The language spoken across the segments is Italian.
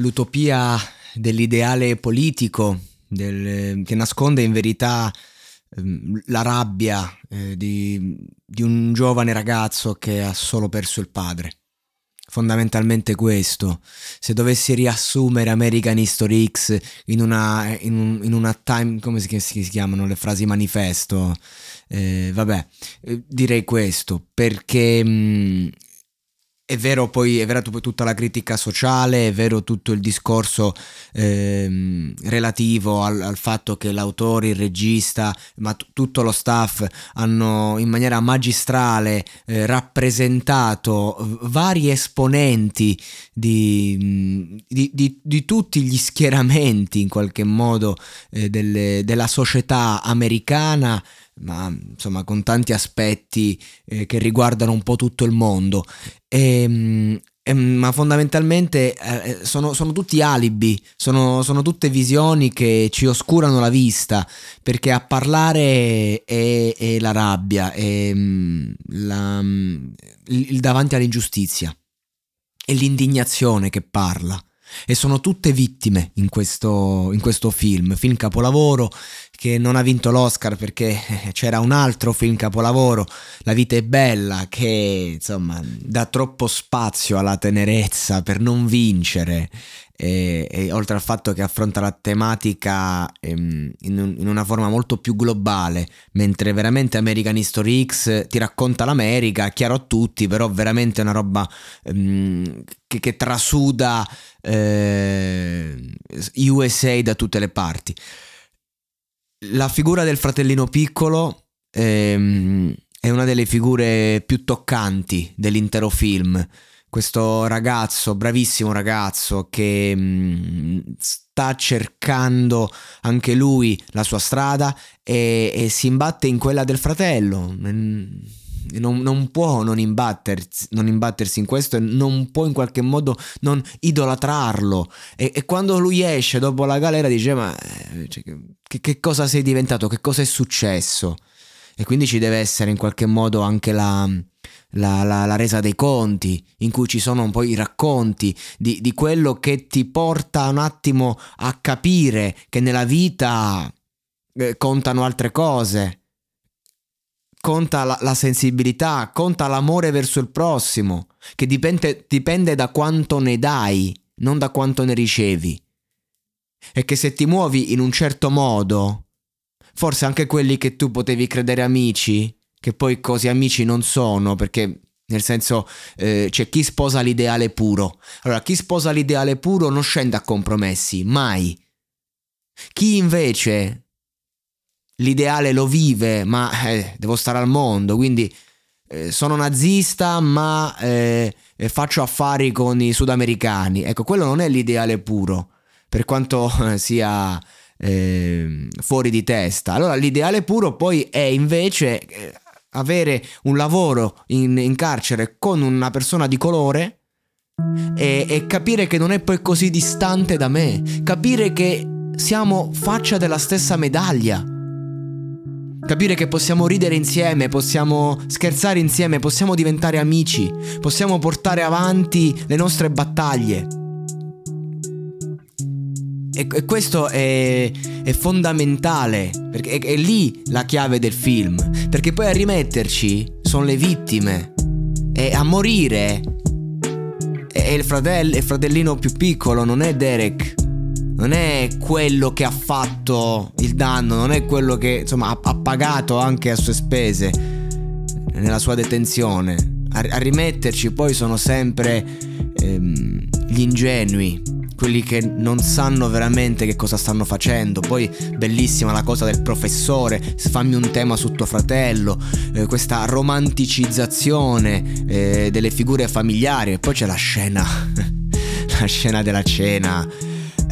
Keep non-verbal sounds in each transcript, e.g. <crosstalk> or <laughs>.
L'utopia dell'ideale politico del- che nasconde in verità ehm, la rabbia eh, di, di un giovane ragazzo che ha solo perso il padre. Fondamentalmente questo. Se dovessi riassumere American History X in una, in un- in una time, come si, si chiamano le frasi manifesto? Eh, vabbè, eh, direi questo, perché mh, è vero poi, è vera tu- tutta la critica sociale, è vero tutto il discorso ehm, relativo al, al fatto che l'autore, il regista, ma t- tutto lo staff hanno in maniera magistrale eh, rappresentato vari esponenti di, di- di- di tutti gli schieramenti in qualche modo eh, delle- della società americana ma insomma con tanti aspetti eh, che riguardano un po' tutto il mondo. Ehm, ehm, ma fondamentalmente eh, sono, sono tutti alibi, sono, sono tutte visioni che ci oscurano la vista, perché a parlare è, è la rabbia, è mm, la- mm, il davanti all'ingiustizia, è l'indignazione che parla. E sono tutte vittime in questo, in questo film, film capolavoro che non ha vinto l'Oscar perché <laughs> c'era un altro film capolavoro, La vita è bella, che insomma dà troppo spazio alla tenerezza per non vincere. E, e oltre al fatto che affronta la tematica ehm, in, un- in una forma molto più globale, mentre veramente American History X ti racconta l'America, chiaro a tutti, però veramente è una roba ehm, che, che trasuda eh, USA da tutte le parti. La figura del fratellino piccolo ehm, è una delle figure più toccanti dell'intero film. Questo ragazzo, bravissimo ragazzo, che mm, sta cercando anche lui la sua strada e, e si imbatte in quella del fratello. Mm, Non, non può non imbattersi, non imbattersi in questo e non può in qualche modo non idolatrarlo. E, e quando lui esce dopo la galera dice: Ma cioè, che, che cosa sei diventato? Che cosa è successo? E quindi ci deve essere in qualche modo anche la, la- la- la resa dei conti, in cui ci sono poi i racconti di, di quello che ti porta un attimo a capire che nella vita eh, contano altre cose. Conta la, la sensibilità, conta l'amore verso il prossimo, che dipende, dipende da quanto ne dai, non da quanto ne ricevi. E che se ti muovi in un certo modo, forse anche quelli che tu potevi credere amici, che poi così amici non sono, perché nel senso eh, c'è chi sposa l'ideale puro. Allora, chi sposa l'ideale puro non scende a compromessi, mai. Chi invece l'ideale lo vive, ma eh, devo stare al mondo, quindi eh, sono nazista, ma eh, eh, faccio affari con i sudamericani. Ecco, quello non è l'ideale puro, per quanto <laughs> sia eh, fuori di testa. Allora, l'ideale puro poi è invece eh, avere un lavoro in, in carcere con una persona di colore e, e capire che non è poi così distante da me, capire che siamo faccia della stessa medaglia. Capire che possiamo ridere insieme, possiamo scherzare insieme, possiamo diventare amici, possiamo portare avanti le nostre battaglie. E, e questo è, è, fondamentale, perché è, è lì la chiave del film, perché poi a rimetterci sono le vittime. E a morire è il, fratello, il fratellino più piccolo, non è Derek. Non è quello che ha fatto il danno, non è quello che insomma ha, ha pagato anche a sue spese nella sua detenzione. A, a rimetterci poi sono sempre ehm, gli ingenui, quelli che non sanno veramente che cosa stanno facendo. Poi bellissima la cosa del professore, fammi un tema su tuo fratello, eh, questa romanticizzazione eh, delle figure familiari. E poi c'è la scena, <laughs> la scena della cena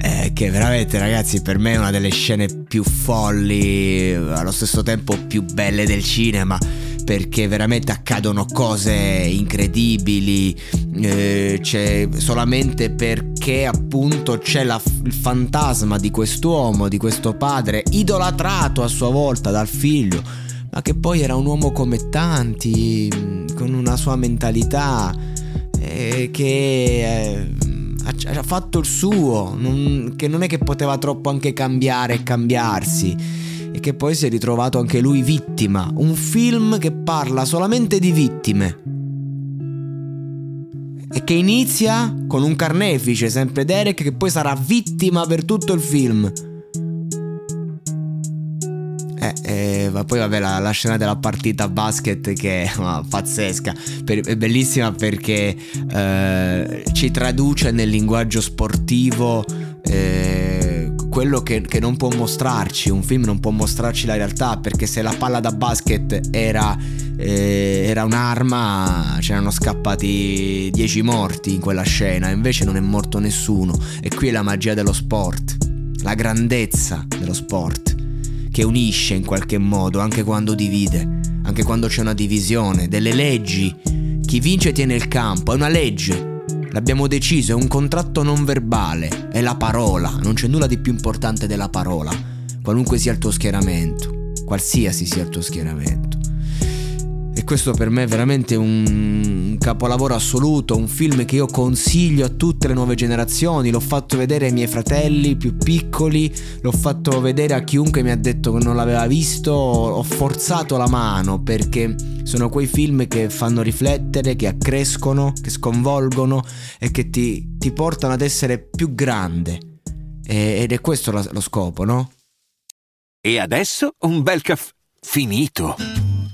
eh, che veramente ragazzi per me è una delle scene più folli, allo stesso tempo più belle del cinema perché veramente accadono cose incredibili, eh, c'è solamente perché appunto c'è la, il fantasma di quest'uomo, di questo padre, idolatrato a sua volta dal figlio, ma che poi era un uomo come tanti, con una sua mentalità, eh, che... Eh, ha, fatto il suo, non, che non è che poteva troppo anche cambiare e cambiarsi e che poi si è ritrovato anche lui vittima. Un film che parla solamente di vittime. E che inizia con un carnefice, sempre Derek, che poi sarà vittima per tutto il film. Eh, eh, ma poi vabbè la, la, scena della partita basket che è ma, pazzesca, per, è bellissima perché eh, ci traduce nel linguaggio sportivo eh, quello che, che, non può mostrarci, un film non può mostrarci la realtà perché se la palla da basket era, eh, era un'arma c'erano scappati 10 morti in quella scena, invece non è morto nessuno e qui è la magia dello sport, la grandezza dello sport che unisce in qualche modo, anche quando divide, anche quando c'è una divisione, delle leggi. Chi vince tiene il campo, è una legge. L'abbiamo deciso, è un contratto non verbale, è la parola, non c'è nulla di più importante della parola, qualunque sia il tuo schieramento, qualsiasi sia il tuo schieramento. E questo per me è veramente un capolavoro assoluto, un film che io consiglio a tutte le nuove generazioni. L'ho fatto vedere ai miei fratelli più piccoli, l'ho fatto vedere a chiunque mi ha detto che non l'aveva visto. Ho forzato la mano perché sono quei film che fanno riflettere, che accrescono, che sconvolgono e che ti, ti portano ad essere più grande. ed è questo lo, lo scopo, no? E adesso un bel caffè finito.